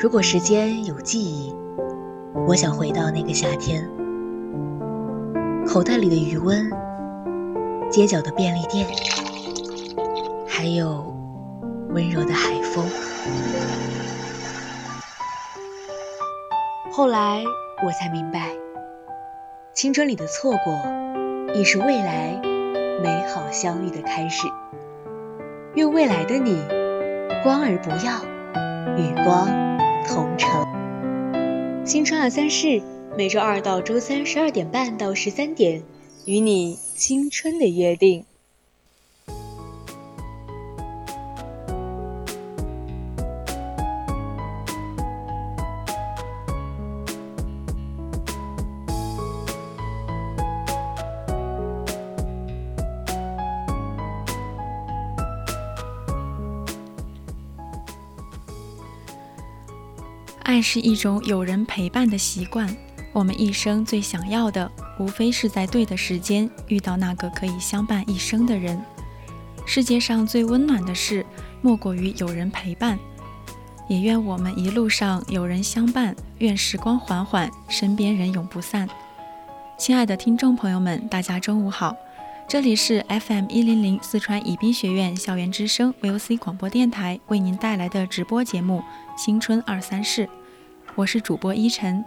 如果时间有记忆，我想回到那个夏天，口袋里的余温，街角的便利店，还有温柔的海风。后来我才明白，青春里的错过，亦是未来美好相遇的开始。愿未来的你，光而不要，与光同城。新春二三事，每周二到周三十二点半到十三点，与你青春的约定。爱是一种有人陪伴的习惯。我们一生最想要的，无非是在对的时间遇到那个可以相伴一生的人。世界上最温暖的事，莫过于有人陪伴。也愿我们一路上有人相伴，愿时光缓缓，身边人永不散。亲爱的听众朋友们，大家中午好，这里是 FM 一零零四川宜宾学院校园之声 VOC 广播电台为您带来的直播节目《青春二三事》。我是主播依晨。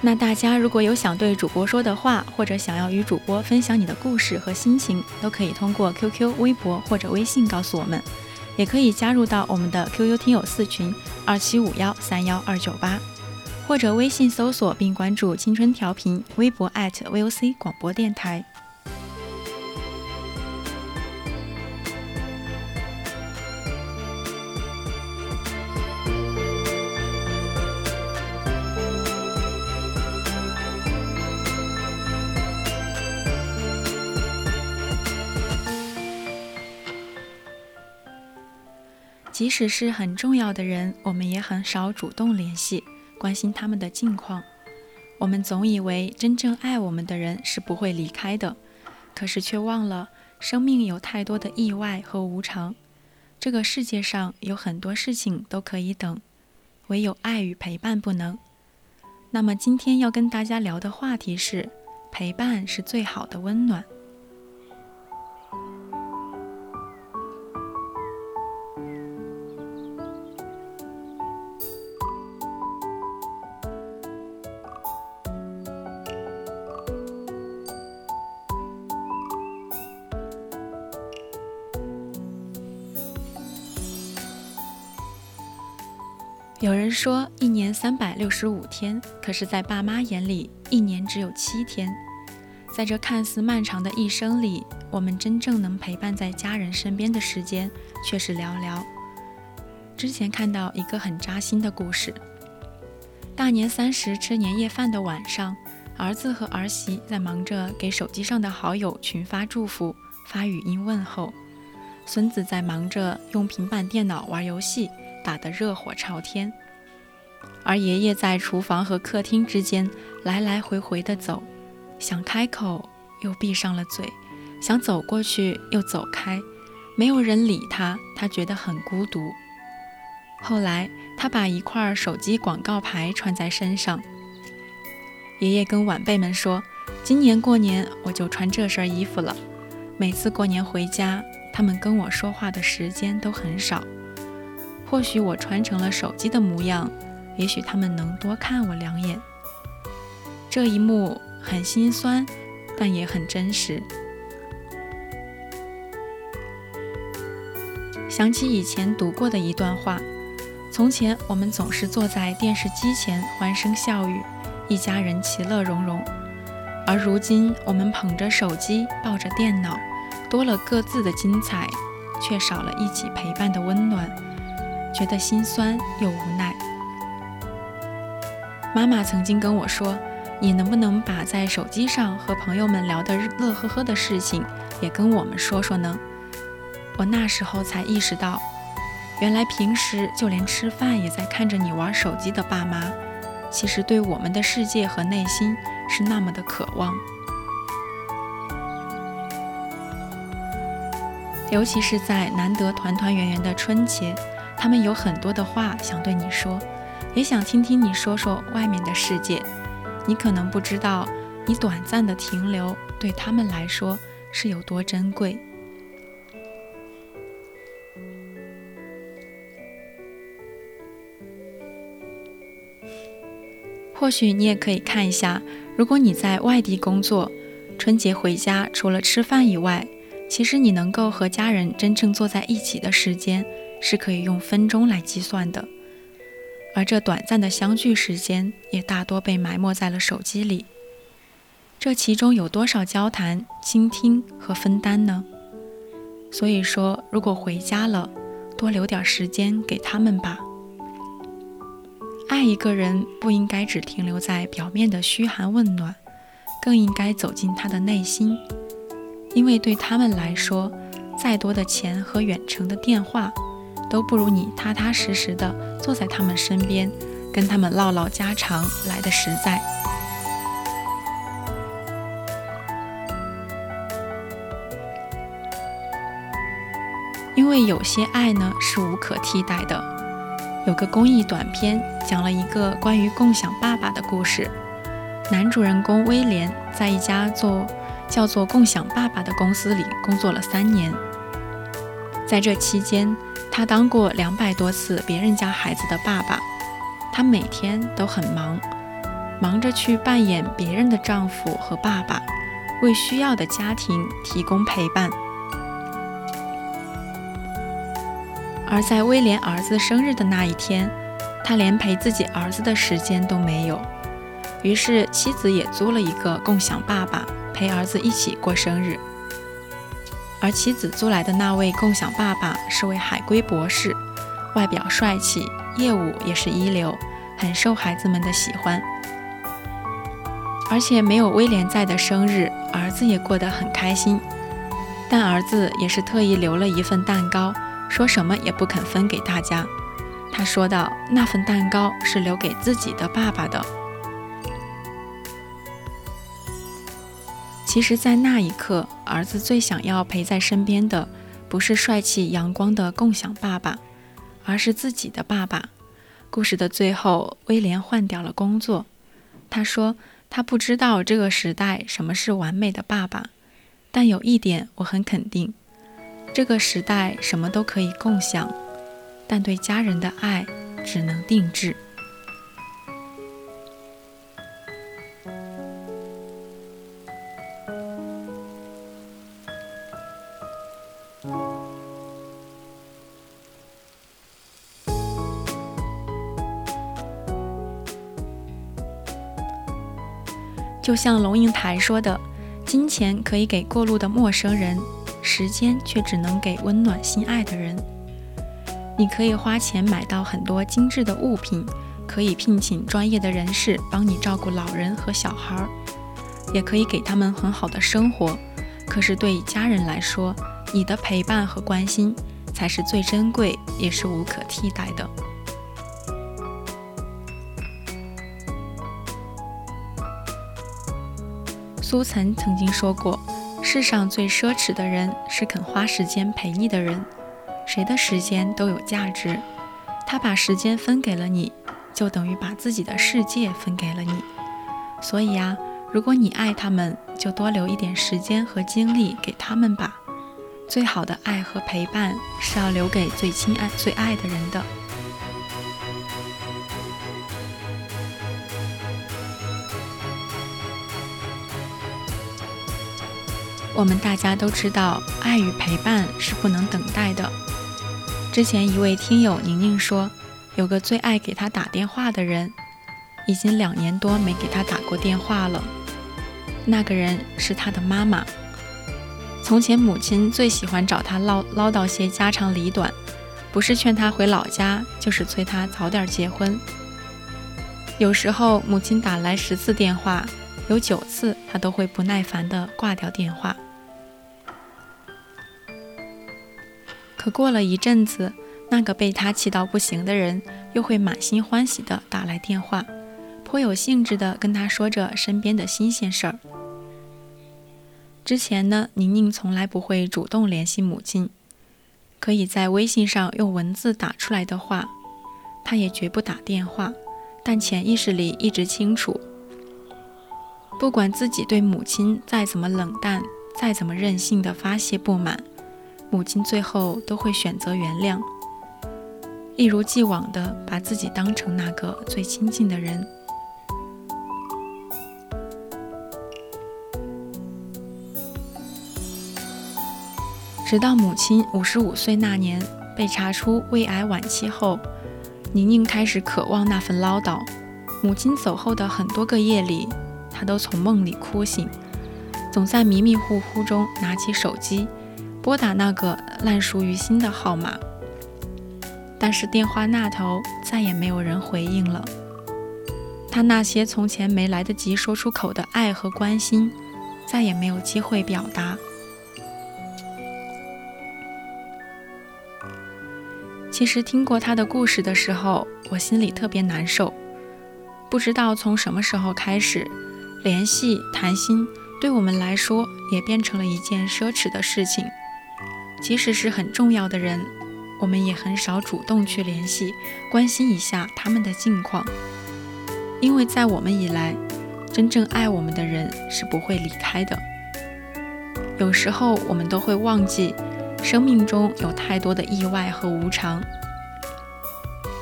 那大家如果有想对主播说的话，或者想要与主播分享你的故事和心情，都可以通过 QQ、微博或者微信告诉我们，也可以加入到我们的 QQ 听友四群二七五幺三幺二九八，或者微信搜索并关注“青春调频”微博 @VOC 广播电台。即使是很重要的人，我们也很少主动联系，关心他们的近况。我们总以为真正爱我们的人是不会离开的，可是却忘了，生命有太多的意外和无常。这个世界上有很多事情都可以等，唯有爱与陪伴不能。那么今天要跟大家聊的话题是，陪伴是最好的温暖。有人说一年三百六十五天，可是，在爸妈眼里，一年只有七天。在这看似漫长的一生里，我们真正能陪伴在家人身边的时间却是寥寥。之前看到一个很扎心的故事：大年三十吃年夜饭的晚上，儿子和儿媳在忙着给手机上的好友群发祝福、发语音问候，孙子在忙着用平板电脑玩游戏。打得热火朝天，而爷爷在厨房和客厅之间来来回回地走，想开口又闭上了嘴，想走过去又走开，没有人理他，他觉得很孤独。后来，他把一块手机广告牌穿在身上。爷爷跟晚辈们说：“今年过年我就穿这身衣服了。每次过年回家，他们跟我说话的时间都很少。”或许我穿成了手机的模样，也许他们能多看我两眼。这一幕很心酸，但也很真实。想起以前读过的一段话：从前我们总是坐在电视机前欢声笑语，一家人其乐融融；而如今我们捧着手机，抱着电脑，多了各自的精彩，却少了一起陪伴的温暖。觉得心酸又无奈。妈妈曾经跟我说：“你能不能把在手机上和朋友们聊的乐呵呵的事情也跟我们说说呢？”我那时候才意识到，原来平时就连吃饭也在看着你玩手机的爸妈，其实对我们的世界和内心是那么的渴望。尤其是在难得团团圆圆的春节，他们有很多的话想对你说，也想听听你说说外面的世界。你可能不知道，你短暂的停留对他们来说是有多珍贵。或许你也可以看一下，如果你在外地工作，春节回家除了吃饭以外，其实你能够和家人真正坐在一起的时间，是可以用分钟来计算的。而这短暂的相聚时间，也大多被埋没在了手机里。这其中有多少交谈、倾听和分担呢？所以说，如果回家了，多留点时间给他们吧。爱一个人不应该只停留在表面的嘘寒问暖，更应该走进他的内心。因为对他们来说，再多的钱和远程的电话，都不如你踏踏实实的坐在他们身边，跟他们唠唠家常来的实在。因为有些爱呢是无可替代的。有个公益短片讲了一个关于共享爸爸的故事。男主人公威廉在一家做叫做“共享爸爸”的公司里工作了三年，在这期间，他当过两百多次别人家孩子的爸爸。他每天都很忙，忙着去扮演别人的丈夫和爸爸，为需要的家庭提供陪伴。而在威廉儿子生日的那一天，他连陪自己儿子的时间都没有。于是妻子也租了一个共享爸爸，陪儿子一起过生日。而妻子租来的那位共享爸爸是位海归博士，外表帅气，业务也是一流，很受孩子们的喜欢。而且没有威廉在的生日，儿子也过得很开心。但儿子也是特意留了一份蛋糕。说什么也不肯分给大家。他说道：“那份蛋糕是留给自己的爸爸的。”其实，在那一刻，儿子最想要陪在身边的，不是帅气阳光的共享爸爸，而是自己的爸爸。故事的最后，威廉换掉了工作。他说：“他不知道这个时代什么是完美的爸爸，但有一点我很肯定。”这个时代什么都可以共享，但对家人的爱只能定制。就像龙应台说的：“金钱可以给过路的陌生人。”时间却只能给温暖心爱的人。你可以花钱买到很多精致的物品，可以聘请专业的人士帮你照顾老人和小孩，也可以给他们很好的生活。可是对家人来说，你的陪伴和关心才是最珍贵，也是无可替代的。苏岑曾经说过。世上最奢侈的人是肯花时间陪你的人，谁的时间都有价值。他把时间分给了你，就等于把自己的世界分给了你。所以呀，如果你爱他们，就多留一点时间和精力给他们吧。最好的爱和陪伴是要留给最亲爱、最爱的人的。我们大家都知道，爱与陪伴是不能等待的。之前一位听友宁宁说，有个最爱给她打电话的人，已经两年多没给她打过电话了。那个人是她的妈妈。从前母亲最喜欢找她唠唠叨些家长里短，不是劝她回老家，就是催她早点结婚。有时候母亲打来十次电话，有九次她都会不耐烦地挂掉电话。可过了一阵子，那个被他气到不行的人又会满心欢喜地打来电话，颇有兴致地跟他说着身边的新鲜事儿。之前呢，宁宁从来不会主动联系母亲，可以在微信上用文字打出来的话，她也绝不打电话。但潜意识里一直清楚，不管自己对母亲再怎么冷淡，再怎么任性的发泄不满，母亲最后都会选择原谅，一如既往的把自己当成那个最亲近的人。直到母亲五十五岁那年被查出胃癌晚期后，宁宁开始渴望那份唠叨。母亲走后的很多个夜里，她都从梦里哭醒，总在迷迷糊糊中拿起手机，拨打那个烂熟于心的号码。但是电话那头再也没有人回应了。他那些从前没来得及说出口的爱和关心，再也没有机会表达。其实听过他的故事的时候，我心里特别难受。不知道从什么时候开始，联系谈心对我们来说也变成了一件奢侈的事情。即使是很重要的人，我们也很少主动去联系，关心一下他们的近况。因为在我们以来，真正爱我们的人是不会离开的。有时候我们都会忘记。生命中有太多的意外和无常，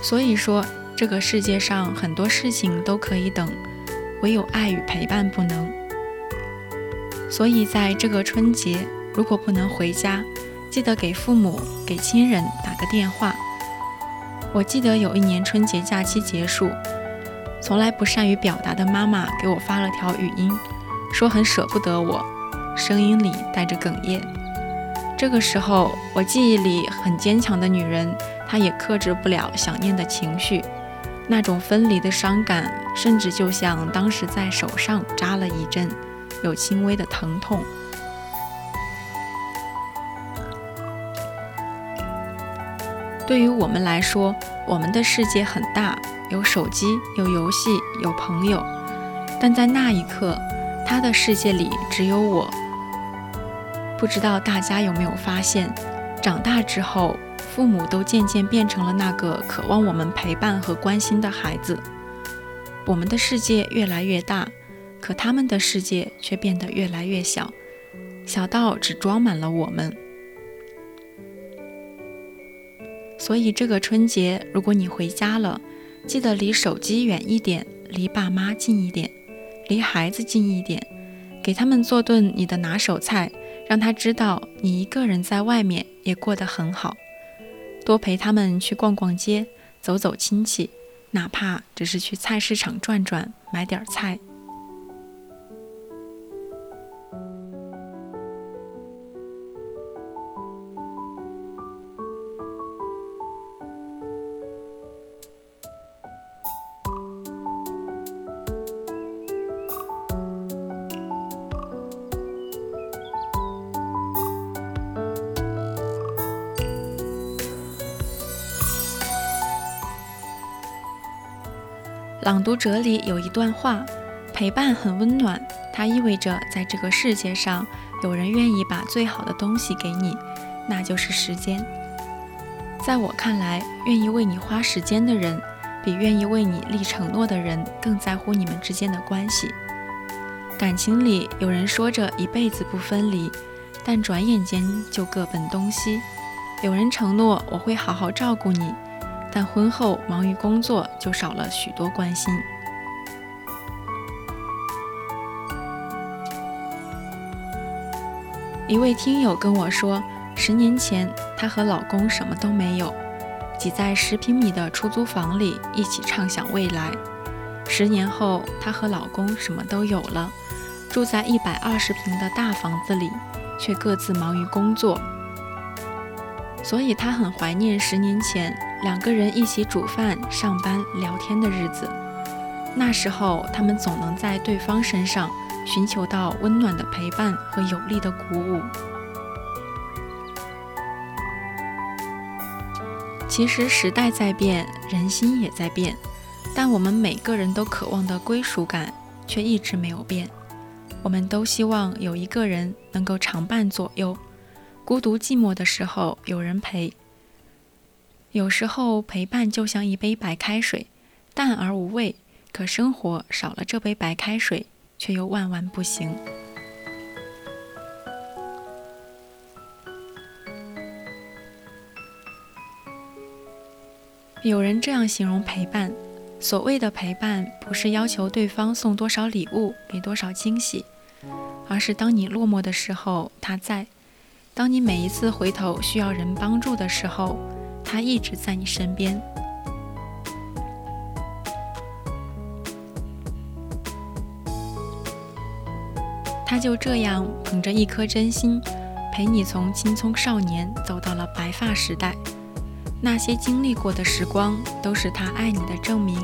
所以说这个世界上很多事情都可以等，唯有爱与陪伴不能。所以在这个春节，如果不能回家，记得给父母、给亲人打个电话。我记得有一年春节假期结束，从来不善于表达的妈妈给我发了条语音，说很舍不得我，声音里带着哽咽。这个时候，我记忆里很坚强的女人，她也克制不了想念的情绪，那种分离的伤感，甚至就像当时在手上扎了一针，有轻微的疼痛。对于我们来说，我们的世界很大，有手机，有游戏，有朋友，但在那一刻，他的世界里只有我。不知道大家有没有发现，长大之后，父母都渐渐变成了那个渴望我们陪伴和关心的孩子。我们的世界越来越大，可他们的世界却变得越来越小，小到只装满了我们。所以这个春节，如果你回家了，记得离手机远一点，离爸妈近一点，离孩子近一点，给他们做顿你的拿手菜。让他知道你一个人在外面也过得很好，多陪他们去逛逛街，走走亲戚，哪怕只是去菜市场转转，买点菜。朗读者里有一段话：陪伴很温暖，它意味着在这个世界上有人愿意把最好的东西给你，那就是时间。在我看来，愿意为你花时间的人，比愿意为你立承诺的人更在乎你们之间的关系。感情里有人说着一辈子不分离，但转眼间就各奔东西；有人承诺我会好好照顾你。但婚后忙于工作，就少了许多关心。一位听友跟我说，十年前她和老公什么都没有，挤在十平米的出租房里一起畅想未来。十年后，她和老公什么都有了，住在一百二十平的大房子里，却各自忙于工作。所以她很怀念十年前。两个人一起煮饭、上班、聊天的日子，那时候他们总能在对方身上寻求到温暖的陪伴和有力的鼓舞。其实时代在变，人心也在变，但我们每个人都渴望的归属感却一直没有变。我们都希望有一个人能够常伴左右，孤独寂寞的时候有人陪。有时候陪伴就像一杯白开水，淡而无味。可生活少了这杯白开水，却又万万不行。有人这样形容陪伴：所谓的陪伴，不是要求对方送多少礼物、给多少惊喜，而是当你落寞的时候，他在；当你每一次回头需要人帮助的时候，他一直在你身边。他就这样捧着一颗真心，陪你从青葱少年走到了白发时代。那些经历过的时光，都是他爱你的证明。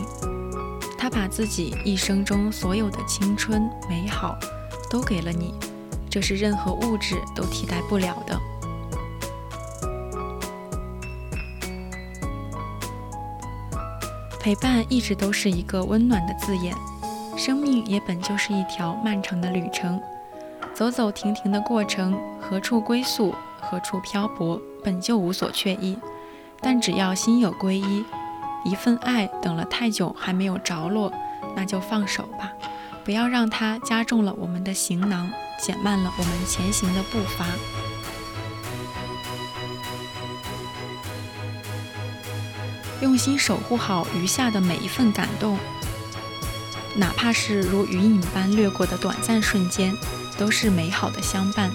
他把自己一生中所有的青春美好，都给了你，这是任何物质都替代不了的。陪伴一直都是一个温暖的字眼，生命也本就是一条漫长的旅程，走走停停的过程，何处归宿，何处漂泊，本就无所确意。但只要心有归依，一份爱等了太久还没有着落，那就放手吧，不要让它加重了我们的行囊，减慢了我们前行的步伐。用心守护好余下的每一份感动，哪怕是如云影般掠过的短暂瞬间，都是美好的相伴。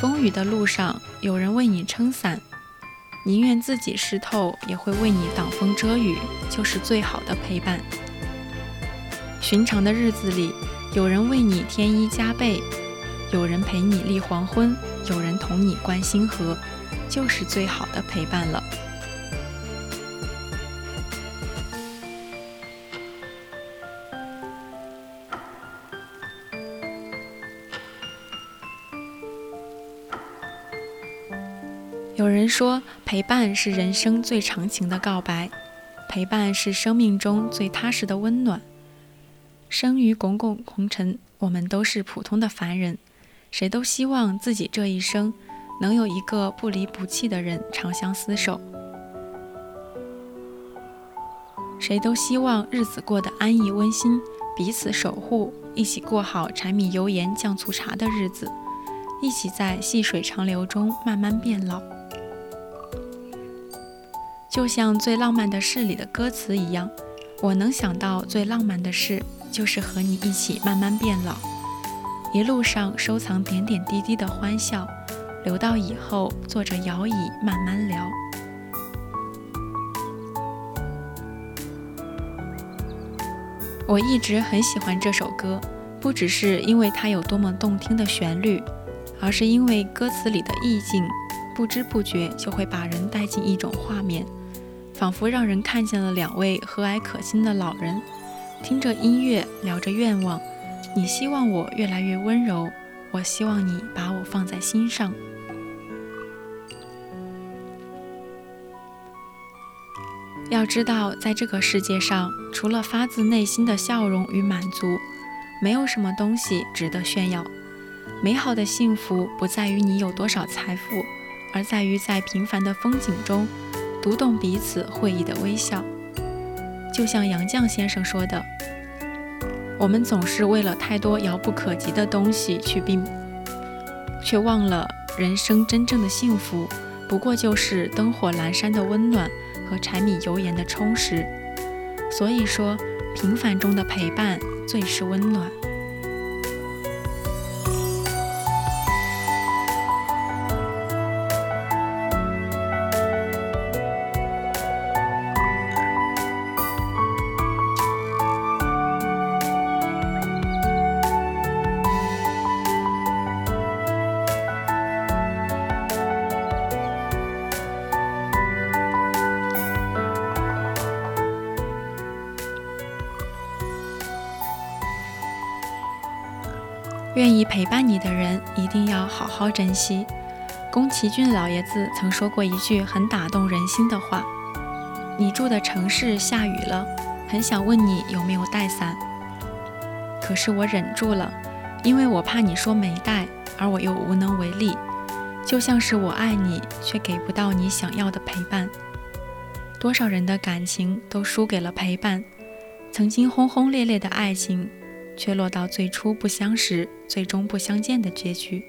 风雨的路上，有人为你撑伞。宁愿自己湿透，也会为你挡风遮雨，就是最好的陪伴。寻常的日子里，有人为你添衣加被，有人陪你立黄昏，有人同你观星河，就是最好的陪伴了。有人说，陪伴是人生最长情的告白，陪伴是生命中最踏实的温暖。生于滚滚红尘，我们都是普通的凡人，谁都希望自己这一生能有一个不离不弃的人长相厮守，谁都希望日子过得安逸温馨，彼此守护，一起过好柴米油盐酱醋茶的日子，一起在细水长流中慢慢变老。就像最浪漫的事里的歌词一样，我能想到最浪漫的事，就是和你一起慢慢变老，一路上收藏点点滴滴的欢笑，留到以后坐着摇椅慢慢聊。我一直很喜欢这首歌，不只是因为它有多么动听的旋律，而是因为歌词里的意境，不知不觉就会把人带进一种画面。仿佛让人看见了两位和蔼可亲的老人，听着音乐，聊着愿望。你希望我越来越温柔，我希望你把我放在心上。要知道，在这个世界上，除了发自内心的笑容与满足，没有什么东西值得炫耀。美好的幸福不在于你有多少财富，而在于在平凡的风景中。读懂彼此会意的微笑，就像杨绛先生说的：“我们总是为了太多遥不可及的东西去并，却忘了人生真正的幸福，不过就是灯火阑珊的温暖和柴米油盐的充实。所以说，平凡中的陪伴最是温暖。”愿意陪伴你的人，一定要好好珍惜。宫崎骏老爷子曾说过一句很打动人心的话：“你住的城市下雨了，很想问你有没有带伞，可是我忍住了，因为我怕你说没带，而我又无能为力。就像是我爱你，却给不到你想要的陪伴。多少人的感情都输给了陪伴，曾经轰轰烈烈的爱情，却落到最初不相识，最终不相见的结局。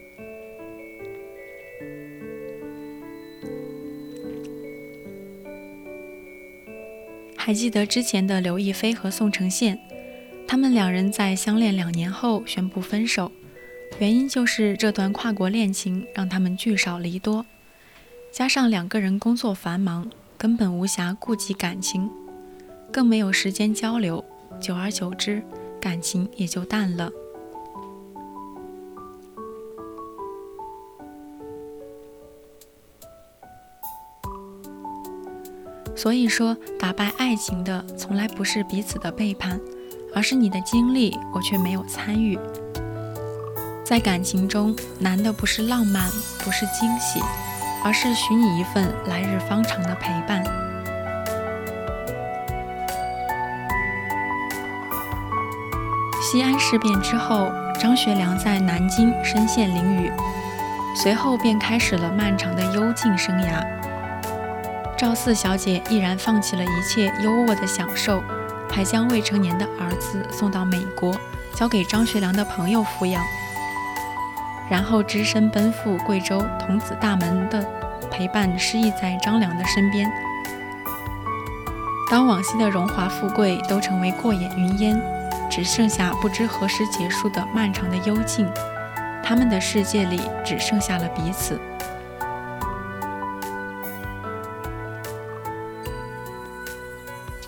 还记得之前的刘亦菲和宋承宪，他们两人在相恋两年后宣布分手，原因就是这段跨国恋情让他们聚少离多，加上两个人工作繁忙，根本无暇顾及感情，更没有时间交流，久而久之，感情也就淡了。所以说，打败爱情的从来不是彼此的背叛，而是你的经历我却没有参与。在感情中，难的不是浪漫，不是惊喜，而是许你一份来日方长的陪伴。西安事变之后，张学良在南京身陷囹圄，随后便开始了漫长的幽静生涯。赵四小姐毅然放弃了一切优渥的享受，还将未成年的儿子送到美国，交给张学良的朋友抚养，然后只身奔赴贵州童子大门的陪伴失意在张良的身边。当往昔的荣华富贵都成为过眼云烟，只剩下不知何时结束的漫长的幽静，他们的世界里只剩下了彼此。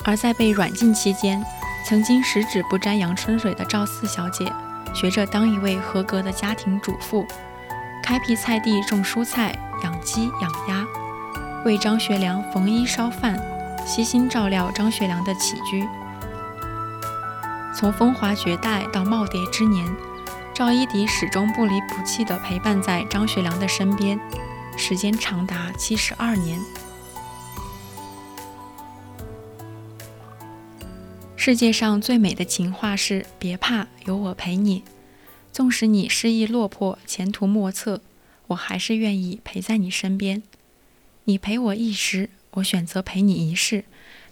而在被软禁期间，曾经十指不沾阳春水的赵四小姐，学着当一位合格的家庭主妇，开辟菜地种蔬菜、养鸡养鸭，为张学良缝衣烧饭，悉心照料张学良的起居。从风华绝代到耄耋之年，赵一荻始终不离不弃地陪伴在张学良的身边，时间长达七十二年。世界上最美的情话是：别怕，有我陪你。纵使你失意落魄，前途莫测，我还是愿意陪在你身边。你陪我一时，我选择陪你一世，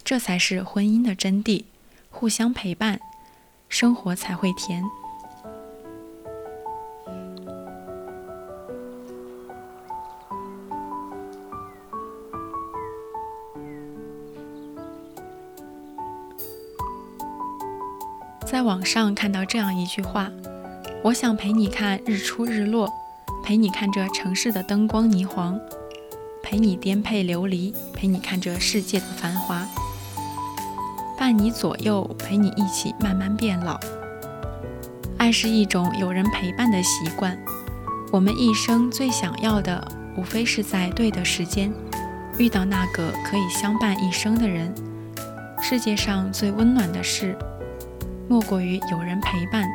这才是婚姻的真谛。互相陪伴，生活才会甜。在网上看到这样一句话：“我想陪你看日出日落，陪你看这城市的灯光霓虹，陪你颠沛流离，陪你看这世界的繁华，伴你左右，陪你一起慢慢变老。爱是一种有人陪伴的习惯。我们一生最想要的，无非是在对的时间遇到那个可以相伴一生的人。世界上最温暖的事。”莫过于有人陪伴，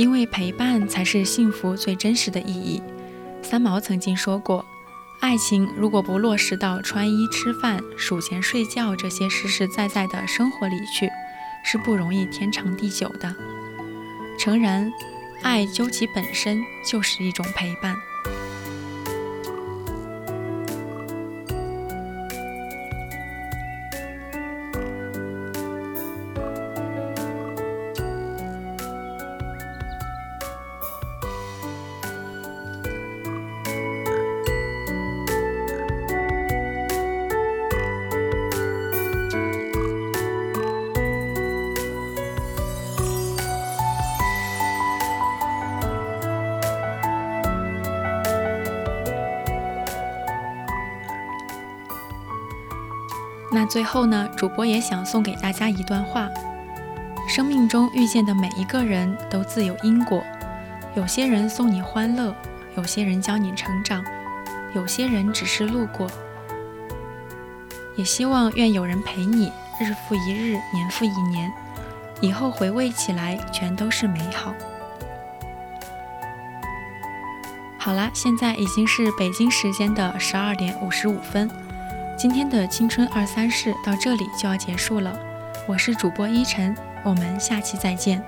因为陪伴才是幸福最真实的意义。三毛曾经说过：“爱情如果不落实到穿衣、吃饭、数钱、睡觉这些实实在在的生活里去，是不容易天长地久的。”诚然，爱究其本身就是一种陪伴。那最后呢，主播也想送给大家一段话：生命中遇见的每一个人都自有因果，有些人送你欢乐，有些人教你成长，有些人只是路过。也希望愿有人陪你，日复一日，年复一年，以后回味起来全都是美好。好啦，现在已经是北京时间的十二点五十五分，今天的青春二三事到这里就要结束了。我是主播依晨，我们下期再见。